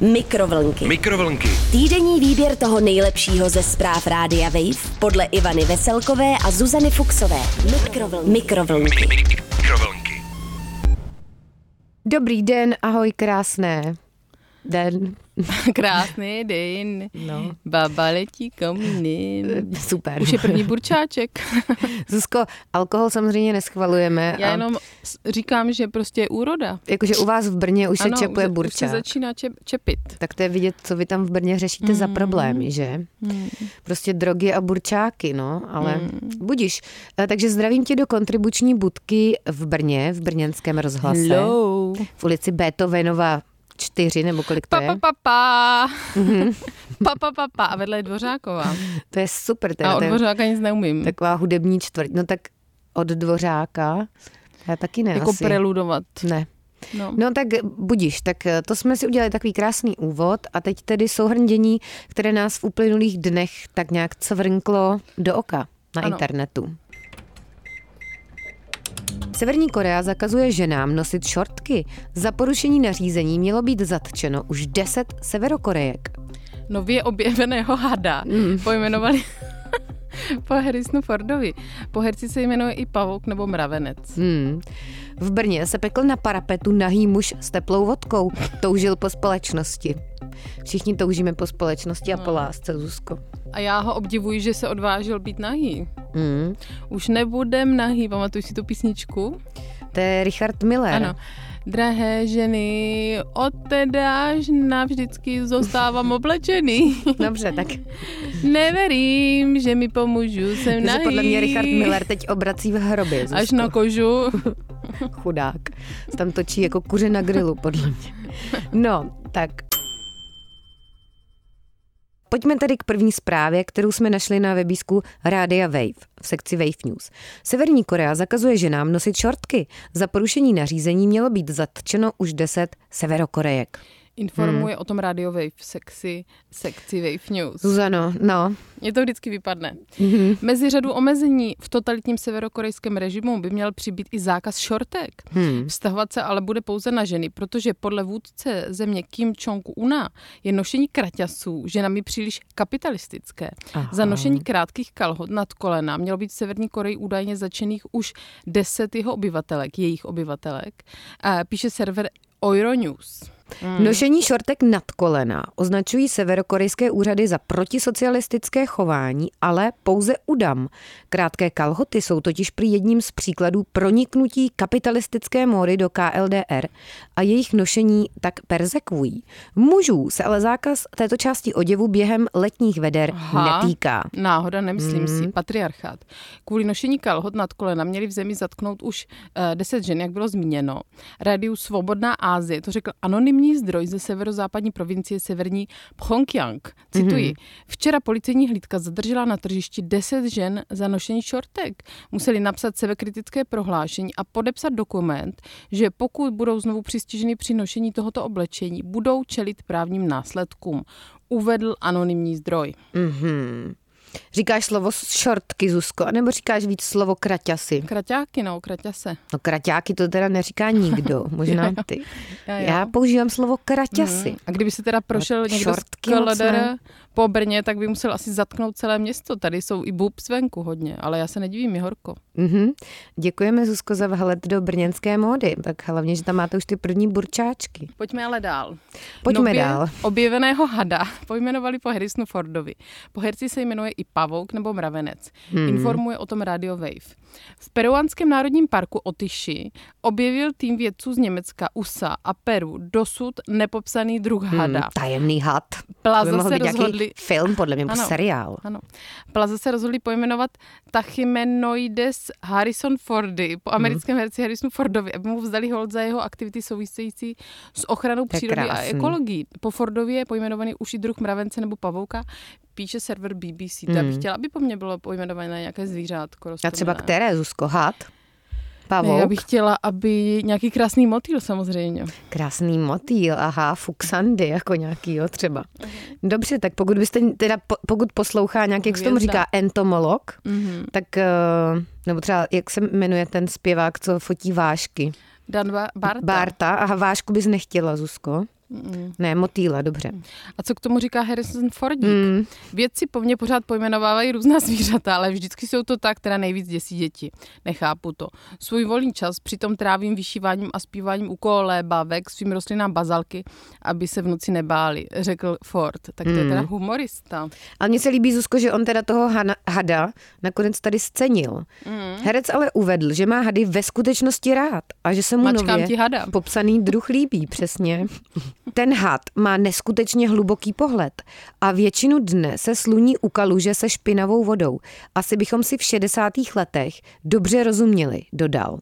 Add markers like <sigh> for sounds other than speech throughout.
Mikrovlnky. Mikrovlnky. Týdenní výběr toho nejlepšího ze zpráv Rádia Wave podle Ivany Veselkové a Zuzany Fuxové. Mikrovlnky. Mikrovlnky. Mikrovlnky. Dobrý den, ahoj, krásné. Den. <laughs> Krásný den. No. Baba letí komínem. Super. Už je první burčáček. <laughs> Zuzko, alkohol samozřejmě neschvalujeme. Já a jenom říkám, že prostě je úroda. Jakože u vás v Brně už ano, se čepuje už, už se burčák. začíná čep, čepit. Tak to je vidět, co vy tam v Brně řešíte za problémy, že? Prostě drogy a burčáky, no, ale budíš. Eh, Takže zdravím tě do kontribuční budky v Brně, v brněnském rozhlase. Hello. V ulici Beethovenova 4, nebo kolik to Pa, je? pa, pa, pa. <laughs> pa, pa, pa, pa. A vedle je Dvořáková. To je super. Je, A od Dvořáka nic neumím. taková hudební čtvrť. No tak od Dvořáka, já taky ne jako asi. preludovat. Ne. No. No tak budíš, tak eh, to jsme si udělali takový krásný úvod a teď tedy souhrn dění, které nás v uplynulých dnech tak nějak cvrnklo do oka na Ano. internetu. Severní Korea zakazuje ženám nosit šortky. Za porušení nařízení mělo být zatčeno už 10 severokorejek. Nově objeveného hada Mm. pojmenovali <laughs> po Harrisonu Fordovi. Po herci se jmenuje i pavouk nebo mravenec. Hmm. V Brně se pekl na parapetu nahý muž s teplou vodkou. Toužil po společnosti. Všichni toužíme po společnosti a po lásce, Zuzko. A já ho obdivuji, že se odvážil být nahý. Hmm. Už nebudem nahý, pamatuj si tu písničku? To je Richard Miller. Ano. Drahé ženy, od teda až navždycky zůstávám oblečený. <laughs> Dobře, tak Neverím, že mi pomůžu, jsem takže nahý. podle mě Richard Miller teď obrací v hrobě. Zuzko. Až na kožu. <laughs> Chudák. Tam točí jako kuře na grilu, podle mě. No, tak. Pojďme tedy k první zprávě, kterou jsme našli na webísku Rádia Wave v sekci Wave News. Severní Korea zakazuje ženám nosit šortky. Za porušení nařízení mělo být zatčeno už 10 severokorejek. Informuje Hmm. o tom Radio Wave sekci, sekci Wave News. Zuzano, no, Mně to vždycky vypadne. Mhm. Mezi řadu omezení v totalitním severokorejském režimu by měl přibýt i zákaz šortek. Hmm. Vztahovat se ale bude pouze na ženy, protože podle vůdce země Kim Jong-una je nošení kraťasů ženami příliš kapitalistické. Aha. Za nošení krátkých kalhot nad kolena mělo být v Severní Koreji údajně začených už deset jeho obyvatelek, jejich obyvatelek, píše server Euronews. Hmm. Nošení šortek nad kolena označují severokorejské úřady za protisocialistické chování, ale pouze u dam. Krátké kalhoty jsou totiž prý jedním z příkladů proniknutí kapitalistické módy do KLDR a jejich nošení tak persekují. Mužů se ale zákaz této části oděvu během letních veder Aha. netýká. Náhoda, nemyslím Mhm. si. Patriarchát. Kvůli nošení kalhot nad kolena měli v zemi zatknout už uh, deset žen, jak bylo zmíněno. Rádiu Svobodná Ázie to řekl anonymní zdroj ze severozápadní provincie severní Pchongyang. Cituji. Mhm. Včera policejní hlídka zadržela na tržišti 10 žen za nošení šortek. Museli napsat sebekritické prohlášení a podepsat dokument, že pokud budou znovu přistiženy při nošení tohoto oblečení, budou čelit právním následkům. Uvedl anonymní zdroj. Mhm. Říkáš slovo šortky, Zuzko, anebo říkáš víc slovo kraťasy? Kraťáky, no, kraťase. No kraťáky to teda neříká nikdo, <laughs> možná ty. Já, jo. Já používám slovo kraťasy. Mm. A kdyby se teda prošel No, někdo z šortky ne. po Brně, tak by musel asi zatknout celé město. Tady jsou i bubs venku hodně, ale já se nedivím, je horko. Mhm. Děkujeme, Zuzko, za vhled do brněnské módy. Tak hlavně, že tam máte už ty první burčáčky. Pojďme ale dál. Pojďme Nově dál. objeveného hada pojmenovali po Harrisonu Fordovi. Po herci se jmenuje i pavouk nebo mravenec. Hmm. Informuje o tom Radio Wave. V peruánském národním parku Otyši objevil tým vědců z Německa, USA a Peru dosud nepopsaný druh hada. Hmm, tajemný had. To by Plaza mohl se být rozhodli, film, podle mě, Ano. seriál. Ano. Plaza se rozhodli pojmenovat Tachymenoides Harrison Fordy po americkém herci Harrisonu Fordovi, aby mu vzdali hold za jeho aktivity související s ochranou přírody a ekologií. Po Fordově je pojmenovaný už i druh mravence nebo pavouka, píše server BBC. To já bych chtěla, aby po mně bylo pojmenované nějaké zvířátko. A třeba které, Zuzko? Had? Ne, já bych chtěla, aby nějaký krásný motýl samozřejmě. Krásný motýl, aha, fuxandy, jako nějakýho třeba. Dobře, tak pokud byste, teda po- pokud poslouchá nějaký, jak se tomu říká, entomolog, Mhm. tak, eh, nebo třeba, jak se jmenuje ten zpěvák, co fotí vášky? Dan Ba- Barta. Barta. Aha, vášku bys nechtěla, Zuzko? Mm. Ne, motýla, dobře. A co k tomu říká Harrison Fordík? Mm. Vědci po mně pořád pojmenovávají různá <laughs> zvířata, ale vždycky jsou to ta, která nejvíc děsí děti. Nechápu to. Svůj volný čas přitom trávím vyšíváním a zpíváním u kole, bavek, svým rostlinám bazalky, aby se v noci nebáli, řekl Ford. Tak to mm. je teda humorista. Ale mně se líbí, Zuzko, že on teda toho hada nakonec tady scenil. Mm. Herec ale uvedl, že má hady ve skutečnosti rád a že se mu Mačkám nově ti hada. popsaný druh líbí, přesně. <laughs> Ten had má neskutečně hluboký pohled a většinu dne se sluní u kaluže se špinavou vodou. Asi bychom si v 60. letech dobře rozuměli, dodal.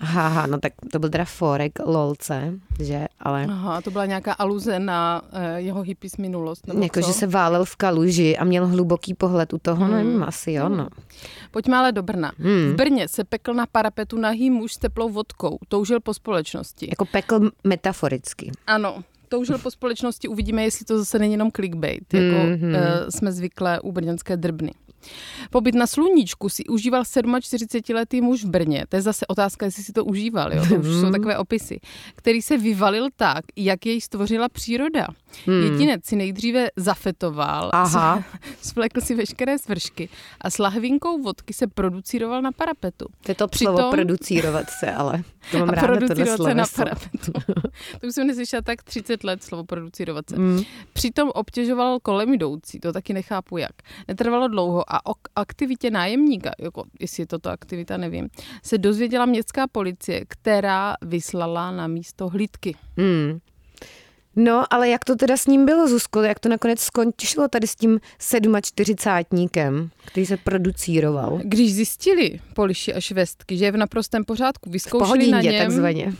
Aha, no tak to byl teda forek lolce, že, ale... Aha, to byla nějaká aluze na uh, jeho hippies minulost, nebo Jako, co? že se válel v kaluži a měl hluboký pohled u toho, hmm. nevím, asi jo, no. Pojďme ale do Brna. Hmm. V Brně se pekl na parapetu nahý muž s teplou vodkou, toužil po společnosti. Jako pekl metaforicky. Ano, toužil po společnosti, uvidíme, jestli to zase není jenom clickbait, jako mm-hmm. uh, jsme zvyklé u brněnské drbny. Pobyt na sluníčku si užíval 47-letý muž v Brně. To je zase otázka, jestli si to užíval. Jo? To už jsou takové opisy. Který se vyvalil tak, jak jej stvořila příroda. Hmm. Jedinec si nejdříve zafetoval, Aha. <laughs> svlekl si veškeré svršky a s lahvinkou vodky se producíroval na parapetu. To je to Přitom... slovo producírovat se, ale to mám ráda producírovat se na parapetu. <laughs> to už jsem neslyšela tak 30 let slovo producírovat se. Hmm. Přitom obtěžoval kolem jdoucí, to taky nechápu jak. Netrvalo dlouho a o aktivitě nájemníka, jako, jestli je toto aktivita, nevím, se dozvěděla městská policie, která vyslala na místo hlídky. Hmm. No, ale jak to teda s ním bylo, Zuzko? Jak to nakonec skončilo tady s tím 47 který se producíroval? Když zjistili poliši a švestky, že je v naprostém pořádku, vyzkoušeli na něm... takzvaně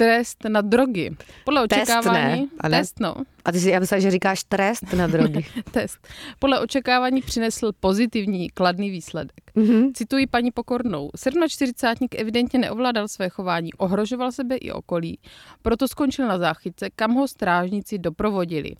trest na drogy. Podle očekávání... Test, ne, test, no. A ty si, já myslím, že říkáš trest na drogy. <laughs> test. Podle očekávání přinesl pozitivní, kladný výsledek. Mm-hmm. Cituji paní Pokornou. 47 evidentně neovládal své chování, ohrožoval sebe i okolí, proto skončil na záchytce, kam ho strážníci doprovodili.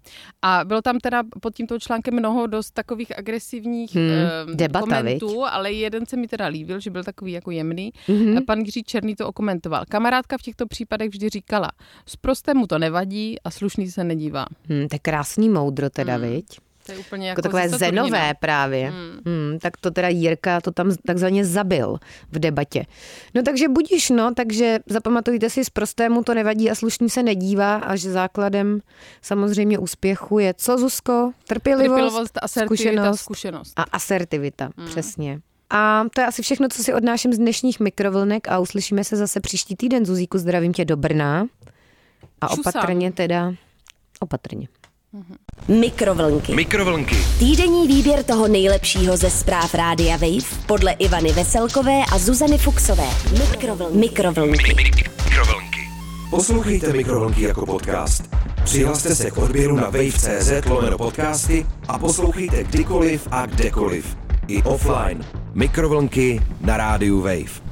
A bylo tam teda pod tímto článkem mnoho dost takových agresivních hmm, eh, debata, komentů, viď? ale jeden se mi teda líbil, že byl takový jako jemný. Mm-hmm. A pan Jiří Černý to okomentoval. Kamarádka v těchto případech vždy říkala, z mu to nevadí a slušný se nedívá. Hmm, to je krásný moudro teda, hmm. viď? To je úplně jako, jako takové zenové právě. Hmm. Hmm, tak to teda Jirka to tam takzvaně zabil v debatě. No takže budíš, no, takže zapamatujte si, z prostému to nevadí a slušný se nedívá a že základem samozřejmě úspěchu je co, Zuzko? Trpělivost, Trpělivost zkušenost, zkušenost. A asertivita, hmm. přesně. A to je asi všechno, co si odnáším z dnešních mikrovlnek a uslyšíme se zase příští týden. Zuzíku, zdravím tě do Brna. A Šusám. opatrně teda, opatrně. Mikrovlnky. Mikrovlnky. Týdenní výběr toho nejlepšího ze zpráv Rádia Wave podle Ivany Veselkové a Zuzany Fuxové. Mikrovlnky. Mikrovlnky. Mikrovlnky. Poslouchejte Mikrovlnky jako podcast. Přihlaste se k odběru na wave.cz lomeno podcasty a poslouchejte kdykoliv a kdekoliv. I offline. Mikrovlnky na rádiu Wave.